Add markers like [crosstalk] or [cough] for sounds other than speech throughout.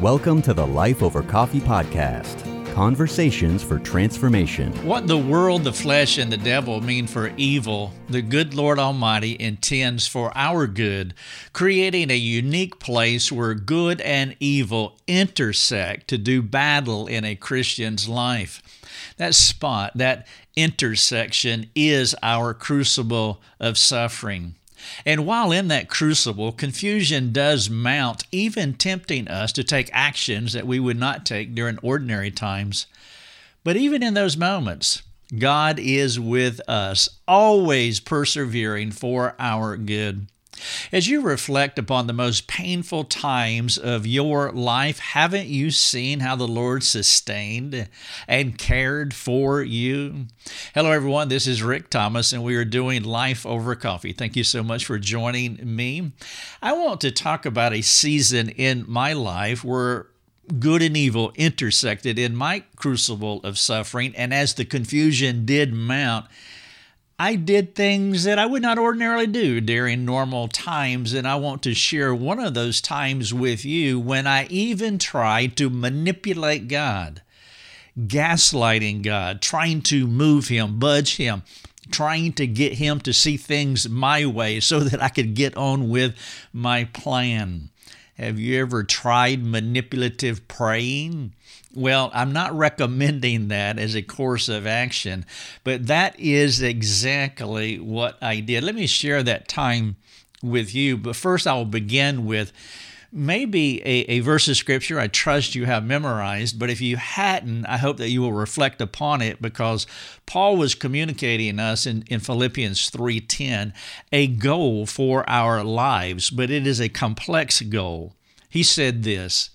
Welcome to the Life Over Coffee podcast conversations for transformation. What the world, the flesh, and the devil mean for evil, the good Lord Almighty intends for our good, creating a unique place where good and evil intersect to do battle in a Christian's life. That spot, that intersection, is our crucible of suffering. And while in that crucible, confusion does mount, even tempting us to take actions that we would not take during ordinary times. But even in those moments, God is with us, always persevering for our good. As you reflect upon the most painful times of your life, haven't you seen how the Lord sustained and cared for you? Hello, everyone. This is Rick Thomas, and we are doing Life Over Coffee. Thank you so much for joining me. I want to talk about a season in my life where good and evil intersected in my crucible of suffering, and as the confusion did mount, I did things that I would not ordinarily do during normal times, and I want to share one of those times with you when I even tried to manipulate God, gaslighting God, trying to move Him, budge Him, trying to get Him to see things my way so that I could get on with my plan. Have you ever tried manipulative praying? Well, I'm not recommending that as a course of action, but that is exactly what I did. Let me share that time with you. But first, I will begin with maybe a, a verse of scripture I trust you have memorized, but if you hadn't, I hope that you will reflect upon it because Paul was communicating us in, in Philippians 3:10 a goal for our lives, but it is a complex goal. He said this,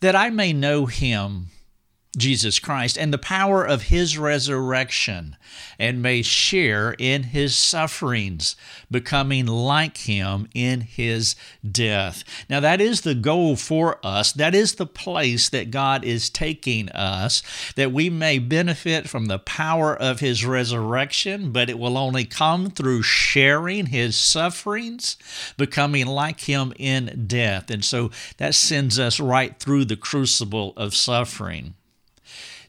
that I may know him Jesus Christ and the power of his resurrection and may share in his sufferings, becoming like him in his death. Now, that is the goal for us. That is the place that God is taking us, that we may benefit from the power of his resurrection, but it will only come through sharing his sufferings, becoming like him in death. And so that sends us right through the crucible of suffering.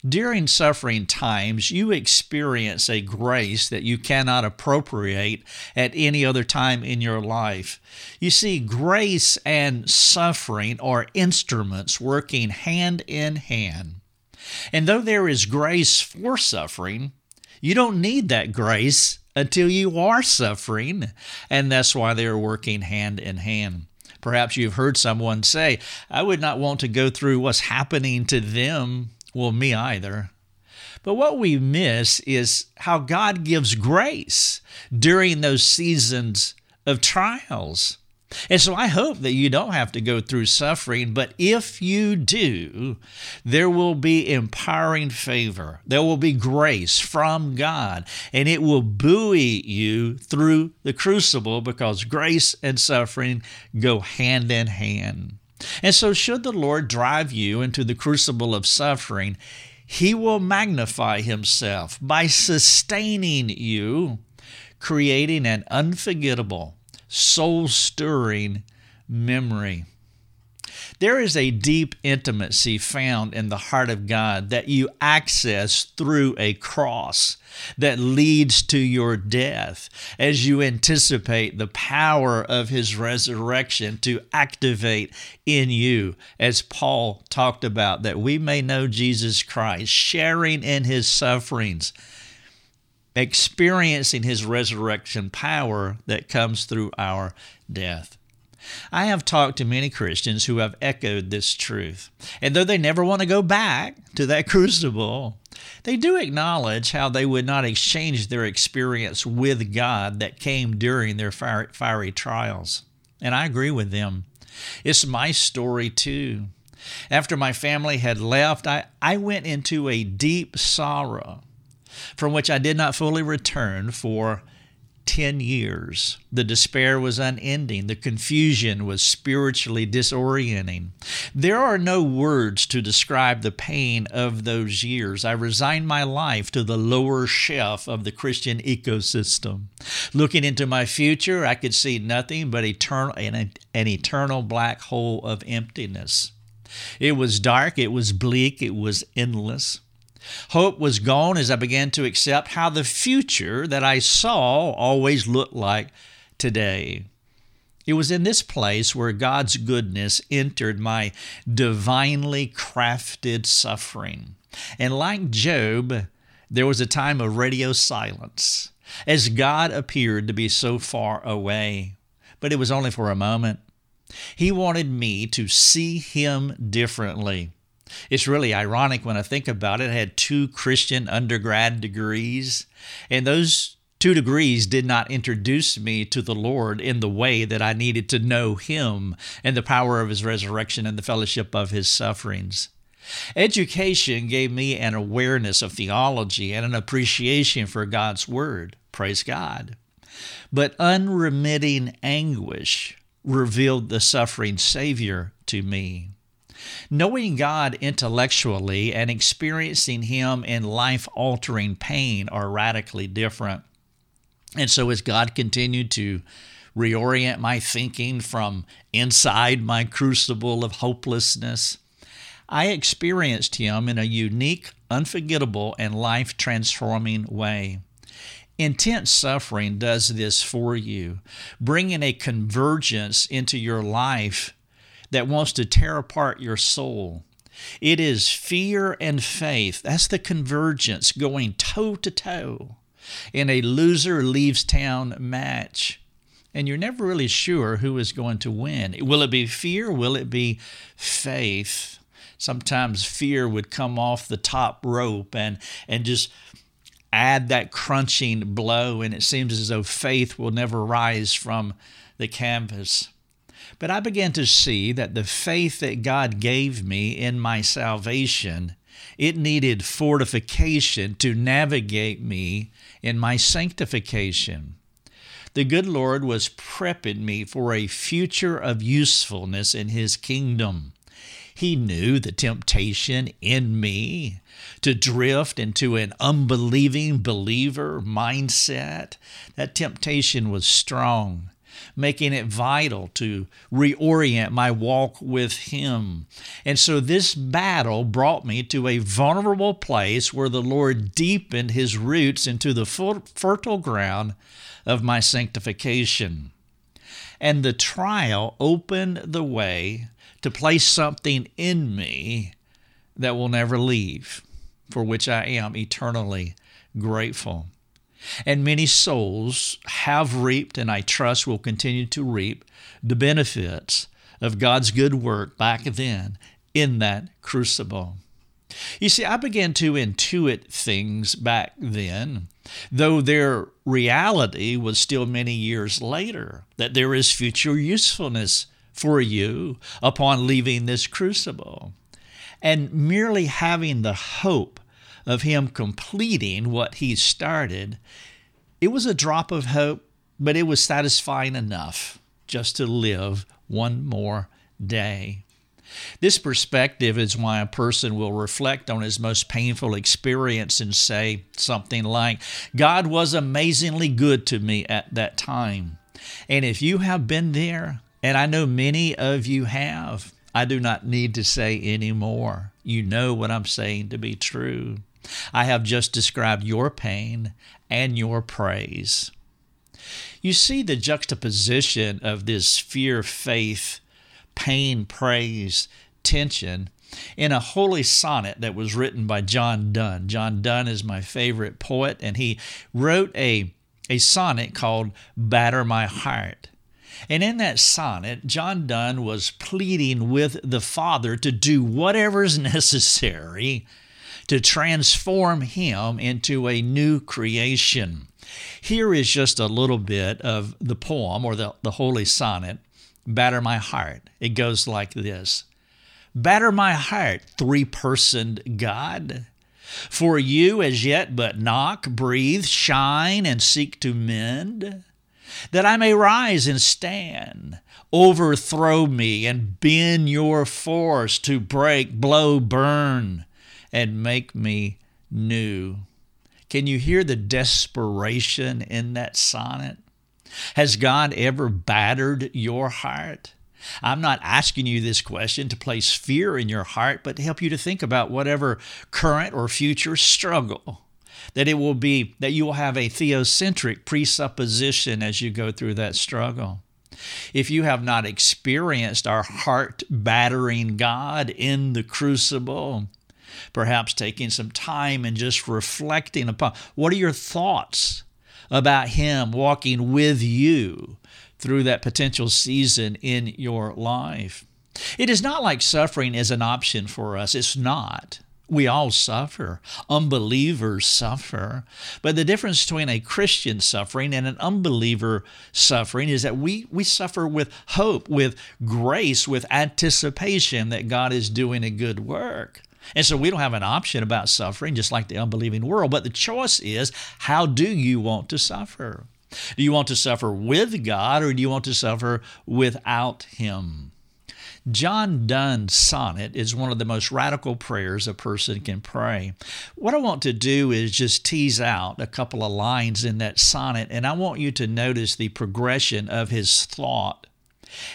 During suffering times, you experience a grace that you cannot appropriate at any other time in your life. You see, grace and suffering are instruments working hand in hand. And though there is grace for suffering, you don't need that grace until you are suffering, and that's why they're working hand in hand. Perhaps you've heard someone say, I would not want to go through what's happening to them well, me either. But what we miss is how God gives grace during those seasons of trials. And so I hope that you don't have to go through suffering, but if you do, there will be empowering favor. There will be grace from God, and it will buoy you through the crucible because grace and suffering go hand in hand. And so, should the Lord drive you into the crucible of suffering, He will magnify Himself by sustaining you, creating an unforgettable, soul stirring memory. There is a deep intimacy found in the heart of God that you access through a cross that leads to your death as you anticipate the power of his resurrection to activate in you, as Paul talked about, that we may know Jesus Christ, sharing in his sufferings experiencing his resurrection power that comes through our death. I have talked to many Christians who have echoed this truth. And though they never want to go back to that [laughs] crucible, they do acknowledge how they would not exchange their experience with God that came during their fiery trials. And I agree with them. It's my story too. After my family had left, I, I went into a deep sorrow from which I did not fully return for 10 years. The despair was unending. The confusion was spiritually disorienting. There are no words to describe the pain of those years. I resigned my life to the lower shelf of the Christian ecosystem. Looking into my future, I could see nothing but eternal, an, an eternal black hole of emptiness. It was dark, it was bleak, it was endless. Hope was gone as I began to accept how the future that I saw always looked like today. It was in this place where God's goodness entered my divinely crafted suffering. And like Job, there was a time of radio silence as God appeared to be so far away. But it was only for a moment. He wanted me to see him differently. It's really ironic when I think about it. I had two Christian undergrad degrees, and those two degrees did not introduce me to the Lord in the way that I needed to know Him and the power of His resurrection and the fellowship of His sufferings. Education gave me an awareness of theology and an appreciation for God's Word. Praise God. But unremitting anguish revealed the suffering Savior to me. Knowing God intellectually and experiencing Him in life altering pain are radically different. And so, as God continued to reorient my thinking from inside my crucible of hopelessness, I experienced Him in a unique, unforgettable, and life transforming way. Intense suffering does this for you, bringing a convergence into your life that wants to tear apart your soul. It is fear and faith. That's the convergence going toe to toe in a loser leaves town match. And you're never really sure who is going to win. Will it be fear? Will it be faith? Sometimes fear would come off the top rope and, and just add that crunching blow, and it seems as though faith will never rise from the canvas. But I began to see that the faith that God gave me in my salvation, it needed fortification to navigate me in my sanctification. The good Lord was prepping me for a future of usefulness in His kingdom. He knew the temptation in me to drift into an unbelieving believer mindset. That temptation was strong making it vital to reorient my walk with Him. And so this battle brought me to a vulnerable place where the Lord deepened His roots into the fertile ground of my sanctification. And the trial opened the way to place something in me that will never leave, for which I am eternally grateful. And many souls have reaped, and I trust will continue to reap, the benefits of God's good work back then in that crucible. You see, I began to intuit things back then, though their reality was still many years later, that there is future usefulness for you upon leaving this crucible. And merely having the hope of him completing what he started, it was a drop of hope, but it was satisfying enough just to live one more day. This perspective is why a person will reflect on his most painful experience and say something like, God was amazingly good to me at that time. And if you have been there, and I know many of you have, I do not need to say any more. You know what I'm saying to be true. I have just described your pain and your praise. You see the juxtaposition of this fear, faith, pain, praise, tension in a holy sonnet that was written by John Donne. John Donne is my favorite poet, and he wrote a, a sonnet called Batter My Heart. And in that sonnet, John Donne was pleading with the Father to do whatever is [laughs] necessary to transform him into a new creation. Here is just a little bit of the poem or the, the holy sonnet, Batter My Heart. It goes like this Batter my heart, three personed God. For you as yet but knock, breathe, shine, and seek to mend, that I may rise and stand. Overthrow me and bend your force to break, blow, burn and make me new. Can you hear the desperation in that sonnet? Has God ever battered your heart? I'm not asking you this question to place fear in your heart, but to help you to think about whatever current or future struggle. That it will be, that you will have a theocentric presupposition as you go through that struggle. If you have not experienced our heart battering God in the crucible, perhaps taking some time and just reflecting upon what are your thoughts about Him walking with you through that potential season in your life. It is not like suffering is an option for us. It's not. We all suffer. Unbelievers suffer. But the difference between a Christian suffering and an unbeliever suffering is that we, we suffer with hope, with grace, with anticipation that God is doing a good work. And so we don't have an option about suffering, just like the unbelieving world. But the choice is how do you want to suffer? Do you want to suffer with God or do you want to suffer without Him? John Donne's sonnet is one of the most radical prayers a person can pray. What I want to do is just tease out a couple of lines in that sonnet, and I want you to notice the progression of his thought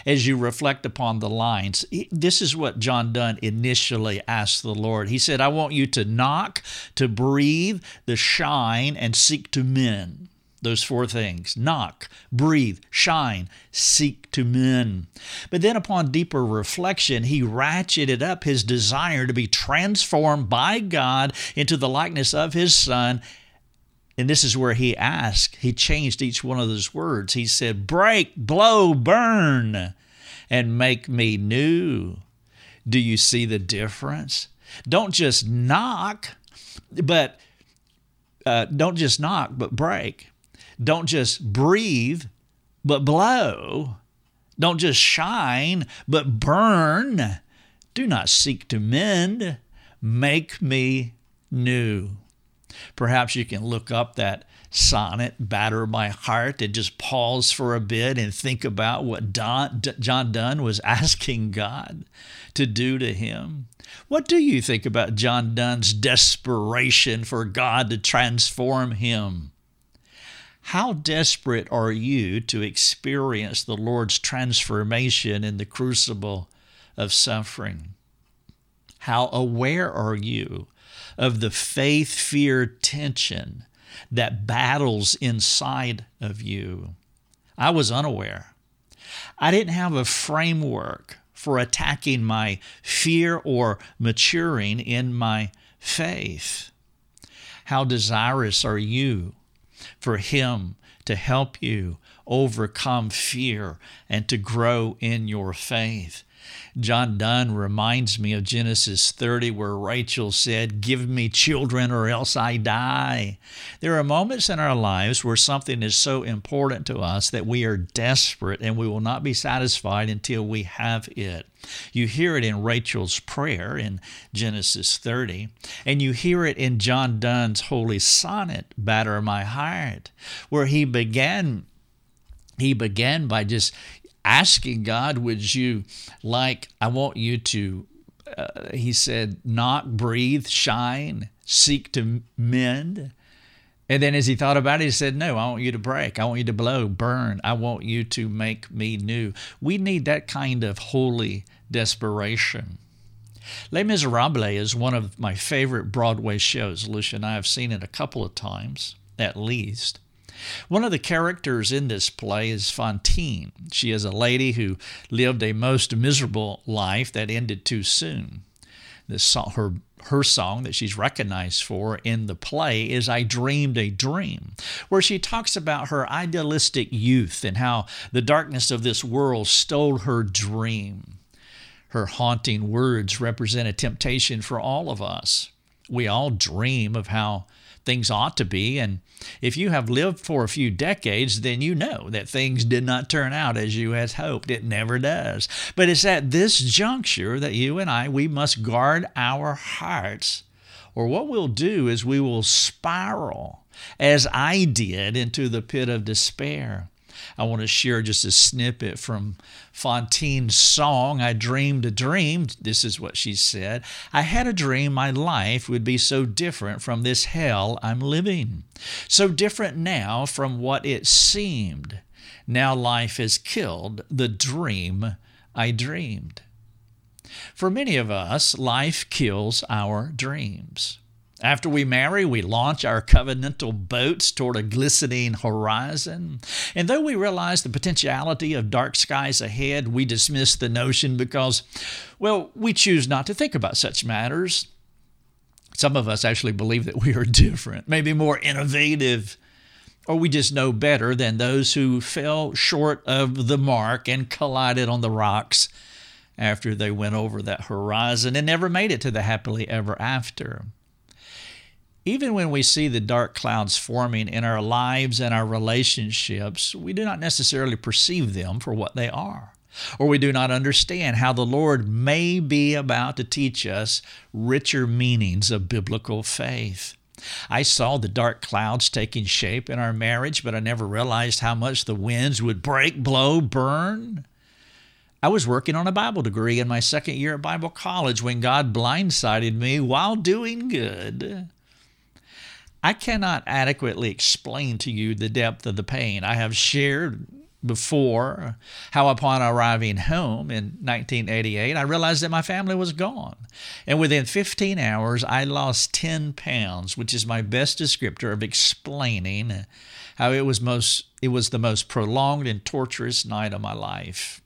as you reflect upon the lines. This is what John Donne initially asked the Lord. He said, I want you to knock, to breathe, to shine, and seek to mend those four things knock, breathe, shine, seek to mend. But then, upon deeper reflection, he ratcheted up his desire to be transformed by God into the likeness of his Son. And this is where he asked, he changed each one of those words. He said, Break, blow, burn, and make me new. Do you see the difference? Don't just knock, but uh, don't just knock, but break. Don't just breathe, but blow. Don't just shine, but burn. Do not seek to mend. Make me new. Perhaps you can look up that sonnet, Batter My Heart, and just pause for a bit and think about what Don, John Donne was [laughs] asking God to do to him. What do you think about John Donne's desperation for God to transform him? How desperate are you to experience the Lord's transformation in the crucible of suffering? How aware are you of the faith fear tension that battles inside of you? I was unaware. I didn't have a framework for attacking my fear or maturing in my faith. How desirous are you for Him to help you overcome fear and to grow in your faith. John Donne reminds me of Genesis 30, where Rachel said, Give me children or else I die. There are moments in our lives where something is so important to us that we are desperate and we will not be satisfied until we have it. You hear it in Rachel's prayer in Genesis 30, and you hear it in John Donne's holy sonnet, Batter My Heart, where he began he began by just asking God, would you like, I want you to, uh, he said, knock, breathe, shine, seek to mend. And then as he thought about it, he said, No, I want you to break. I want you to blow, burn. I want you to make me new. We need that kind of holy desperation. Les Miserables is one of my favorite Broadway shows. Lucia and I have seen it a couple of times, at least. One of the characters in this play is Fantine. She is a lady who lived a most miserable life that ended too soon. This song, her her song that she's recognized for in the play is I Dreamed a Dream, where she talks about her idealistic youth and how the darkness of this world stole her dream. Her haunting words represent a temptation for all of us. We all dream of how things ought to be. And if you have lived for a few decades, then you know that things did not turn out as you had hoped. It never does. But it's at this juncture that you and I, we must guard our hearts, or what we'll do is we will spiral, as I did, into the pit of despair. I want to share just a snippet from Fontaine's song, I Dreamed a Dream. This is what she said I had a dream my life would be so different from this hell I'm living, so different now from what it seemed. Now life has killed the dream I dreamed. For many of us, life kills our dreams. After we marry, we launch our covenantal boats toward a glistening horizon. And though we realize the potentiality of dark skies ahead, we dismiss the notion because, well, we choose not to think about such matters. Some of us actually believe that we are different, maybe more innovative, or we just know better than those who fell short of the mark and collided on the rocks after they went over that horizon and never made it to the happily ever after. Even when we see the dark clouds forming in our lives and our relationships, we do not necessarily perceive them for what they are, or we do not understand how the Lord may be about to teach us richer meanings of biblical faith. I saw the dark clouds taking shape in our marriage, but I never realized how much the winds would break, blow, burn. I was working on a Bible degree in my second year at Bible college when God blindsided me while doing good. I cannot adequately explain to you the depth of the pain. I have shared before how upon arriving home in 1988 I realized that my family was gone and within 15 hours I lost 10 pounds which is my best descriptor of explaining how it was most it was the most prolonged and torturous night of my life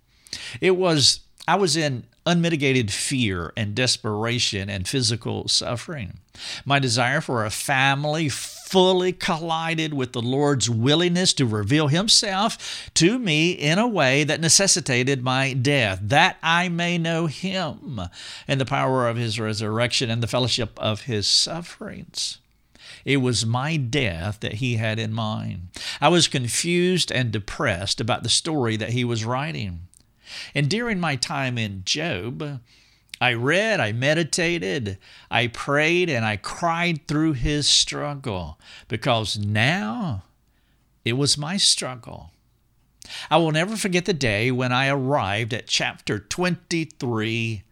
it was I was in unmitigated fear and desperation and physical suffering. My desire for a family fully collided with the Lord's willingness to reveal Himself to me in a way that necessitated my death, that I may know Him and the power of His resurrection and the fellowship of His sufferings. It was my death that he had in mind. I was confused and depressed about the story that he was writing. And during my time in Job, I read, I meditated, I prayed, and I cried through his struggle because now it was my struggle. I will never forget the day when I arrived at chapter 23.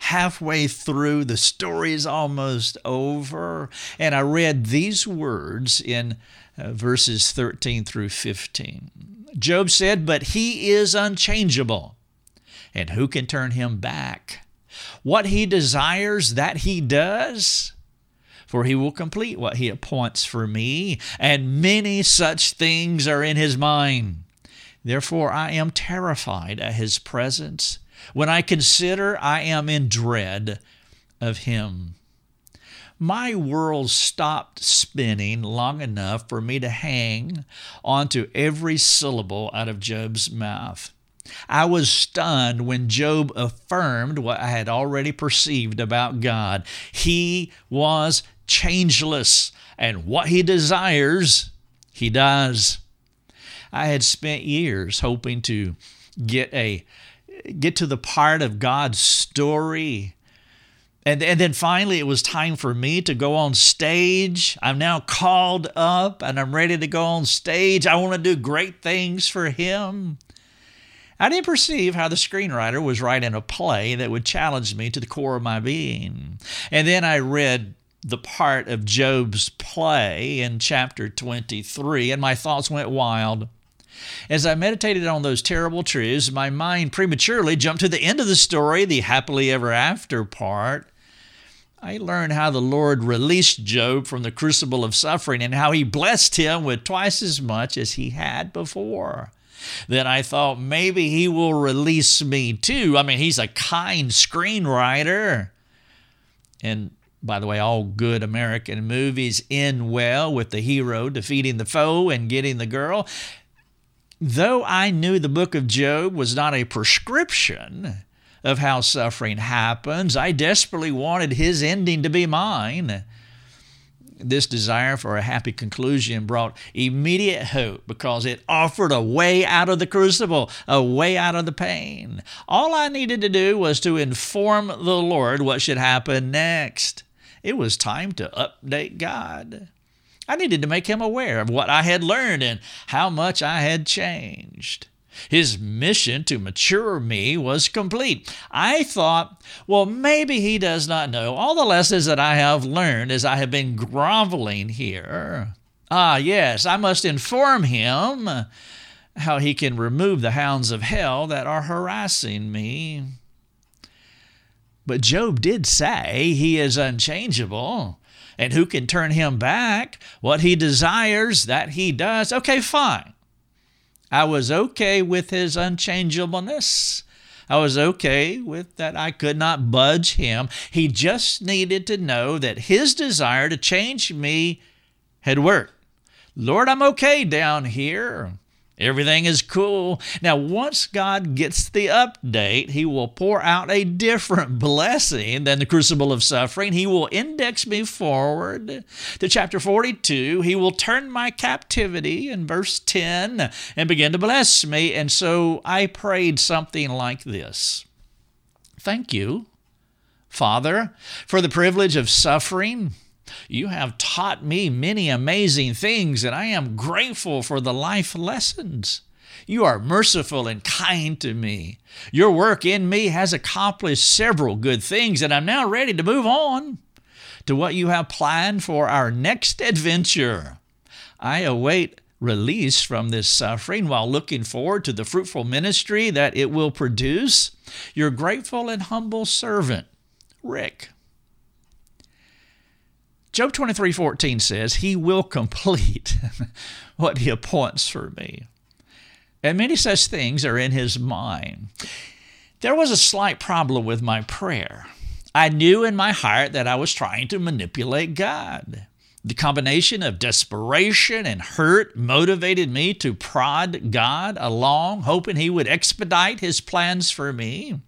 Halfway through, the story is almost over, and I read these words in uh, verses 13 through 15. Job said, But he is unchangeable and who can turn him back? What he desires, that he does. For he will complete what he appoints for me, and many such things are in his mind. Therefore, I am terrified at his presence. When I consider, I am in dread of him. My world stopped spinning long enough for me to hang onto every syllable out of Job's mouth. I was stunned when Job affirmed what I had already perceived about God. He was changeless, and what he desires, he does. I had spent years hoping to get a get to the part of God's story and, and then finally, it was time for me to go on stage. I'm now called up and I'm ready to go on stage. I want to do great things for Him. I didn't perceive how the screenwriter was writing a play that would challenge me to the core of my being. And then I read the part of Job's play in chapter 23, and my thoughts went wild. As I meditated on those terrible truths, my mind prematurely jumped to the end of the story, the happily ever after part. I learned how the Lord released Job from the crucible of suffering and how he blessed him with twice as much as he had before then I thought maybe he will release me too. I mean, he's a kind screenwriter. And by the way, all good American movies end well with the hero defeating the foe and getting the girl. Though I knew the book of Job was not a prescription of how suffering happens, I desperately wanted his ending to be mine. This desire for a happy conclusion brought immediate hope because it offered a way out of the crucible, a way out of the pain. All I needed to do was to inform the Lord what should happen next. It was time to update God. I needed to make him aware of what I had learned and how much I had changed. His mission to mature me was complete. I thought, well, maybe he does not know all the lessons that I have learned as I have been groveling here. Ah, yes, I must inform him how he can remove the hounds of hell that are harassing me. But Job did say he is unchangeable. And who can turn him back? What he desires, that he does. Okay, fine. I was okay with his unchangeableness. I was okay with that I could not budge him. He just needed to know that his desire to change me had worked. Lord, I'm okay down here. Everything is cool. Now, once God gets the update, He will pour out a different [laughs] blessing than the crucible of suffering. He will index me forward to chapter 42. He will turn my captivity in verse 10 and begin to bless me. And so I prayed something like this Thank you, Father, for the privilege of suffering you have taught me many amazing things, and I am grateful for the life lessons. You are merciful and kind to me. Your work in me has accomplished several good things, and I'm now ready to move on to what you have planned for our next adventure. I await release from this suffering while looking forward to the fruitful ministry that it will produce. Your grateful and humble servant, Rick. Job 23:14 says, "He will complete [laughs] what he appoints for me." And many such things are in his mind. There was a slight problem with my prayer. I knew in my heart that I was trying to manipulate God. The combination of desperation and hurt motivated me to prod God along, hoping He would expedite His plans for me.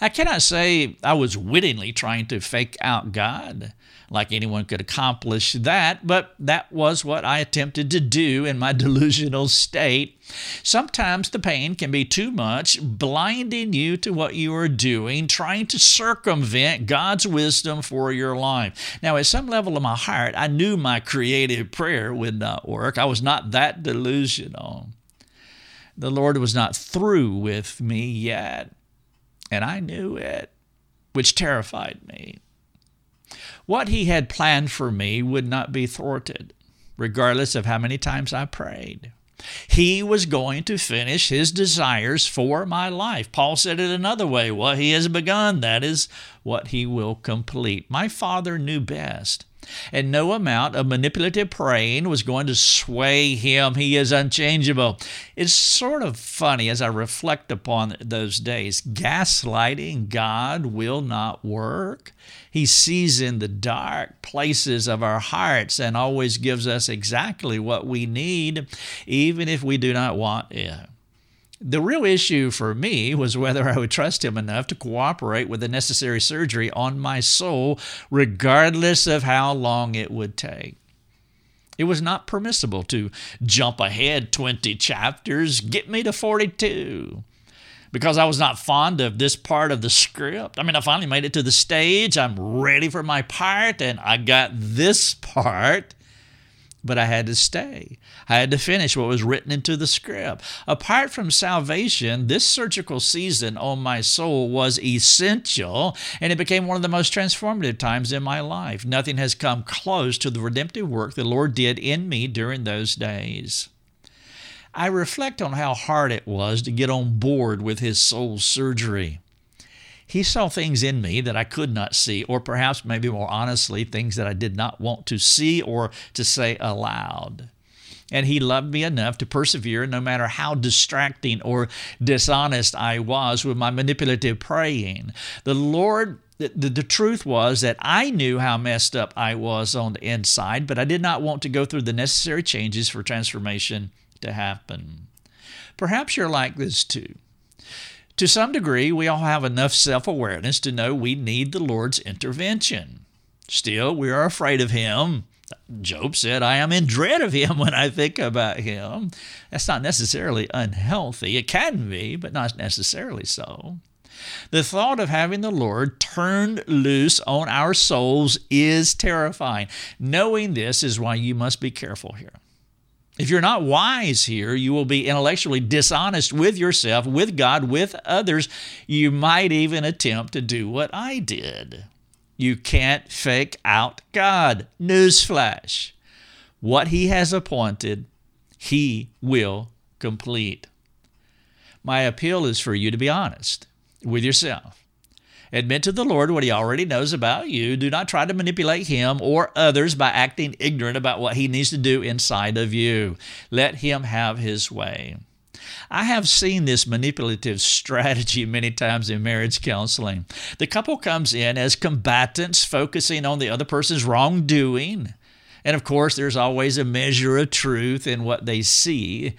I cannot say I was wittingly trying to fake out God like anyone could accomplish that, but that was what I attempted to do in my [laughs] delusional state. Sometimes the pain can be too much, blinding you to what you are doing, trying to circumvent God's wisdom for your life. Now, at some level of my heart, I knew my creative prayer would not work. I was not that delusional. The Lord was not through with me yet, and I knew it, which terrified me. What he had planned for me would not be thwarted, regardless of how many times I prayed. He was going to finish his desires for my life. Paul said it another way what he has begun, that is what he will complete. My father knew best. And no amount of manipulative praying was going to sway him. He is unchangeable. It's sort of funny as I reflect upon those days. Gaslighting God will not work. He sees in the dark places of our hearts and always gives us exactly what we need, even if we do not want it. The real issue for me was whether I would trust him enough to cooperate with the necessary surgery on my soul, regardless of how long it would take. It was not permissible to jump ahead 20 chapters, get me to 42, because I was not fond of this part of the script. I mean, I finally made it to the stage, I'm ready for my part, and I got this part but I had to stay. I had to finish what was written into the script. Apart from salvation, this surgical season on my soul was essential, and it became one of the most transformative times in my life. Nothing has come close to the redemptive work the Lord did in me during those days. I reflect on how hard it was to get on board with his soul surgery. He saw things in me that I could not see, or perhaps, maybe more honestly, things that I did not want to see or to say aloud. And he loved me enough to persevere no matter how distracting or dishonest I was with my manipulative praying. The Lord the, the, the, truth was that I knew how messed up I was on the inside, but I did not want to go through the necessary changes for transformation to happen. Perhaps you're like this too. To some degree, we all have enough self awareness to know we need the Lord's intervention. Still, we are afraid of Him. Job said, I am in dread of Him [laughs] when I think about Him. That's not necessarily unhealthy. It can be, but not necessarily so. The thought of having the Lord turned loose on our souls is terrifying. Knowing this is why you must be careful here. If you're not wise here, you will be intellectually dishonest with yourself, with God, with others. You might even attempt to do what I did. You can't fake out God. Newsflash. What He has appointed, He will complete. My appeal is for you to be honest with yourself. Admit to the Lord what He already knows about you. Do not try to manipulate Him or others by acting ignorant about what He needs to do inside of you. Let Him have His way. I have seen this manipulative [laughs] strategy many times in marriage counseling. The couple comes in as combatants, focusing on the other person's wrongdoing. And of course, there's always a measure of truth in what they see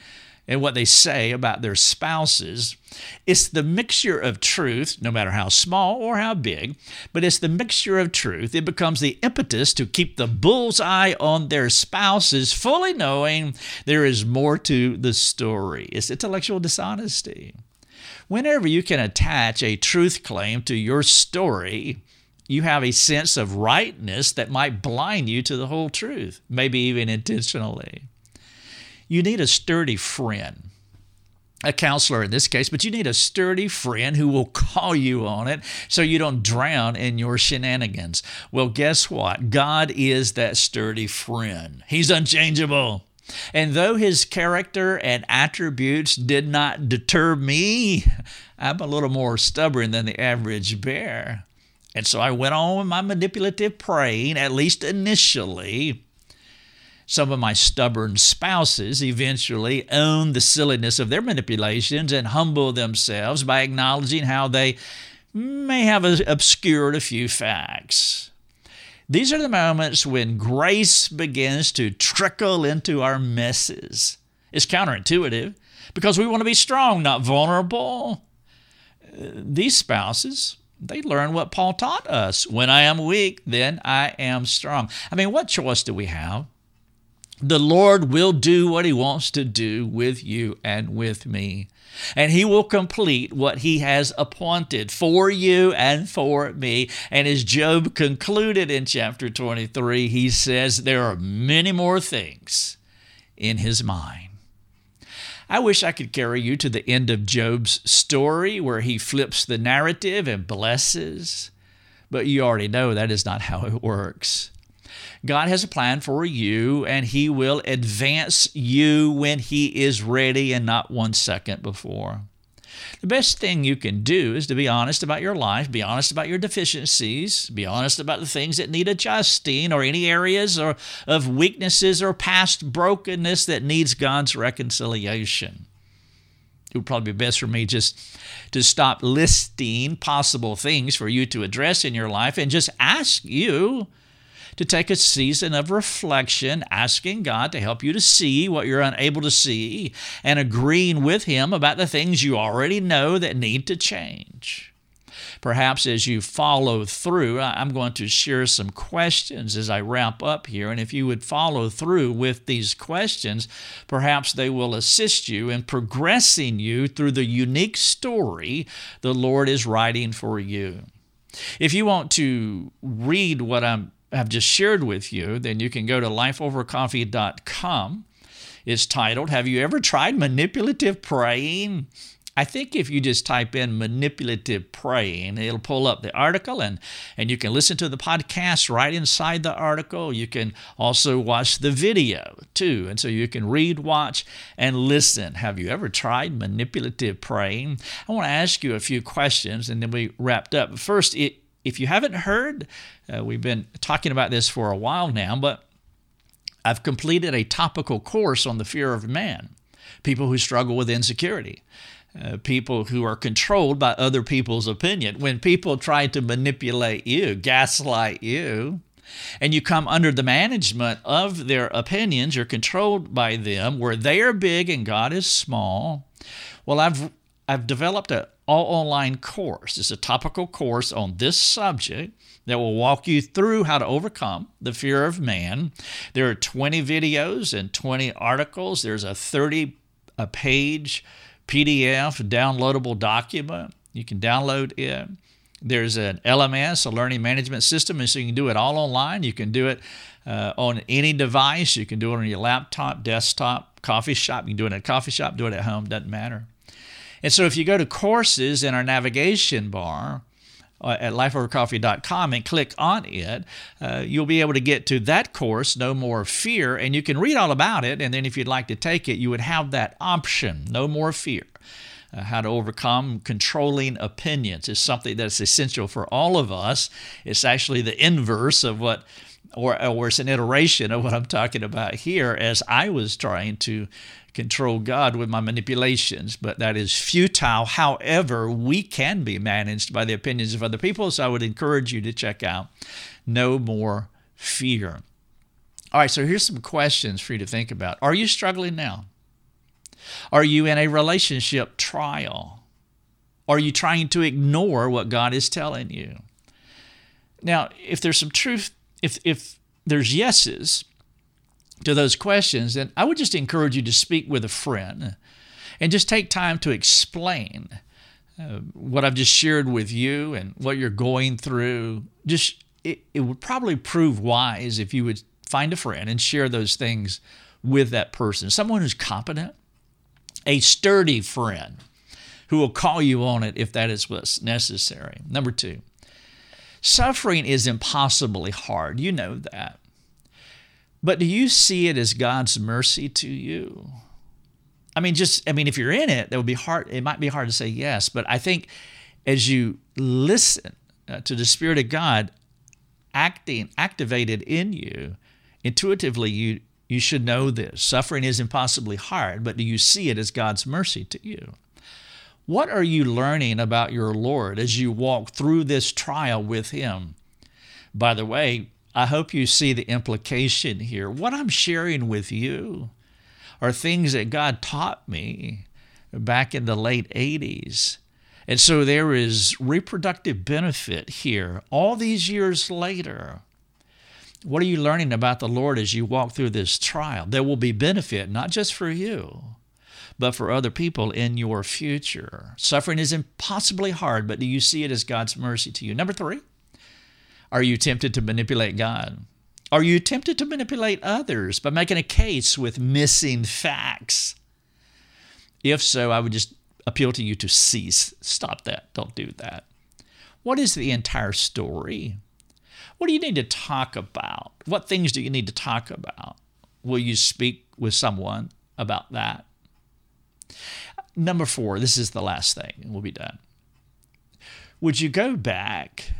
and what they say about their spouses. It's the mixture of truth, no matter how small or how big, but it's the mixture of truth. It becomes the impetus to keep the bull's eye on their spouses, fully knowing there is more to the story. It's intellectual dishonesty. Whenever you can attach a truth claim to your story, you have a sense of rightness that might blind you to the whole truth, maybe even intentionally. You need a sturdy friend, a counselor in this case, but you need a sturdy friend who will call you on it so you don't drown in your shenanigans. Well, guess what? God is that sturdy friend, He's unchangeable. And though his character and attributes did not deter me, I'm a little more stubborn than the average bear. And so I went on with my manipulative praying, at least initially. Some of my stubborn spouses eventually own the silliness of their manipulations and humble themselves by acknowledging how they may have obscured a few facts. These are the moments when grace begins to trickle into our messes. It's counterintuitive because we want to be strong, not vulnerable. Uh, these spouses, they learn what Paul taught us. When I am weak, then I am strong. I mean, what choice do we have? The Lord will do what He wants to do with you and with me. And He will complete what He has appointed for you and for me. And as Job concluded in chapter 23, he says, There are many more things in His mind. I wish I could carry you to the end of Job's story where he flips the narrative and blesses, but you already know that is not how it works. God has a plan for you, and He will advance you when He is ready and not one second before. The best thing you can do is to be honest about your life, be honest about your deficiencies, be honest about the things that need adjusting or any areas or of weaknesses or past brokenness that needs God's reconciliation. It would probably be best for me just to stop listing possible things for you to address in your life and just ask you to take a season of reflection, asking God to help you to see what you're unable to see, and agreeing with Him about the things you already know that need to change. Perhaps as you follow through, I'm going to share some questions as I wrap up here. And if you would follow through with these questions, perhaps they will assist you in progressing you through the unique story the Lord is writing for you. If you want to read what I'm have just shared with you, then you can go to lifeovercoffee.com. It's titled, Have You Ever Tried Manipulative Praying? I think if you just type in manipulative praying, it'll pull up the article and, and you can listen to the podcast right inside the article. You can also watch the video too. And so you can read, watch, and listen. Have you ever tried manipulative praying? I want to ask you a few questions and then we wrapped up. First, it, if you haven't heard, uh, we've been talking about this for a while now, but I've completed a topical course on the fear of man. People who struggle with insecurity, uh, people who are controlled by other people's opinion. When people try to manipulate you, gaslight you, and you come under the management of their opinions, you're controlled by them, where they are big and God is small. Well, I've I've developed a all online course. It's a topical course on this subject that will walk you through how to overcome the fear of man. There are 20 videos and 20 articles. There's a 30 a page PDF downloadable document. You can download it. There's an LMS, a learning management system, and so you can do it all online. You can do it uh, on any device. You can do it on your laptop, desktop, coffee shop. You can do it at a coffee shop, do it at home, doesn't matter. And so if you go to courses in our navigation bar, uh, at lifeovercoffee.com and click on it, uh, you'll be able to get to that course, No More Fear, and you can read all about it. And then if you'd like to take it, you would have that option, No More Fear. Uh, how to overcome controlling opinions is something that's essential for all of us. It's actually the inverse of what or, or it's an iteration of what I'm talking about here as I was trying to control God with my manipulations, but that is futile. However, we can be managed by the opinions of other people, so I would encourage you to check out No More Fear. All right, so here's some questions for you to think about. Are you struggling now? Are you in a relationship trial? Are you trying to ignore what God is telling you? Now, if there's some truth if if there's yeses to those questions, then I would just encourage you to speak with a friend and just take time to explain uh, what I've just shared with you and what you're going through. Just it, it would probably prove wise if you would find a friend and share those things with that person, someone who's competent, a sturdy friend who will call you on it if that is what's necessary. Number two, Suffering is impossibly hard. You know that. But do you see it as God's mercy to you? I mean, just, I mean, if you're in it, that would be hard. It might be hard to say yes. But I think as you listen uh, to the Spirit of God acting, activated in you, intuitively, you, you should know this. Suffering is impossibly hard, but do you see it as God's mercy to you? What are you learning about your Lord as you walk through this trial with Him? By the way, I hope you see the implication here. What I'm sharing with you are things that God taught me back in the late 80s. And so there is reproductive benefit here all these years later. What are you learning about the Lord as you walk through this trial? There will be benefit, not just for you, but for other people in your future. Suffering is impossibly hard, but do you see it as God's mercy to you? Number three, are you tempted to manipulate God? Are you tempted to manipulate others by making a case with missing facts? If so, I would just appeal to you to cease. Stop that. Don't do that. What is the entire story? What do you need to talk about? What things do you need to talk about? Will you speak with someone about that? Number four, this is the last thing, and we'll be done. Would you go back,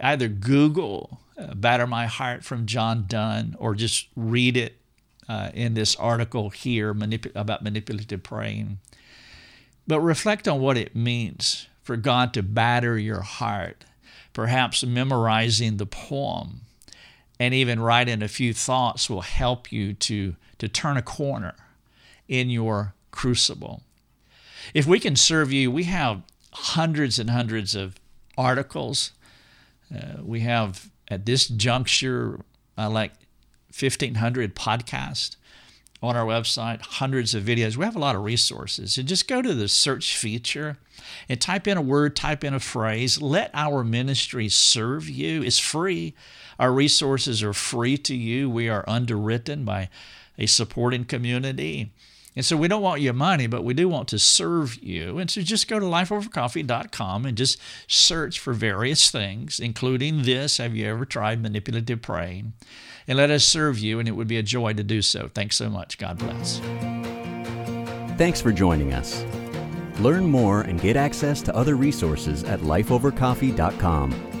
either Google uh, Batter My Heart from John Donne, or just read it uh, in this article here manip- about manipulative praying? But reflect on what it means for God to batter your heart, perhaps memorizing the poem and even writing a few thoughts will help you to, to turn a corner in your crucible. If we can serve you, we have hundreds and hundreds of articles. Uh, we have at this juncture uh, like 1,500 podcasts on our website, hundreds of videos. We have a lot of resources. And just go to the search feature and type in a word, type in a phrase. Let our ministry serve you. It's free. Our resources are free to you. We are underwritten by a supporting community. And so we don't want your money, but we do want to serve you. And so just go to lifeovercoffee.com and just search for various things, including this. Have you ever tried manipulative praying? And let us serve you, and it would be a joy to do so. Thanks so much. God bless. Thanks for joining us. Learn more and get access to other resources at lifeovercoffee.com.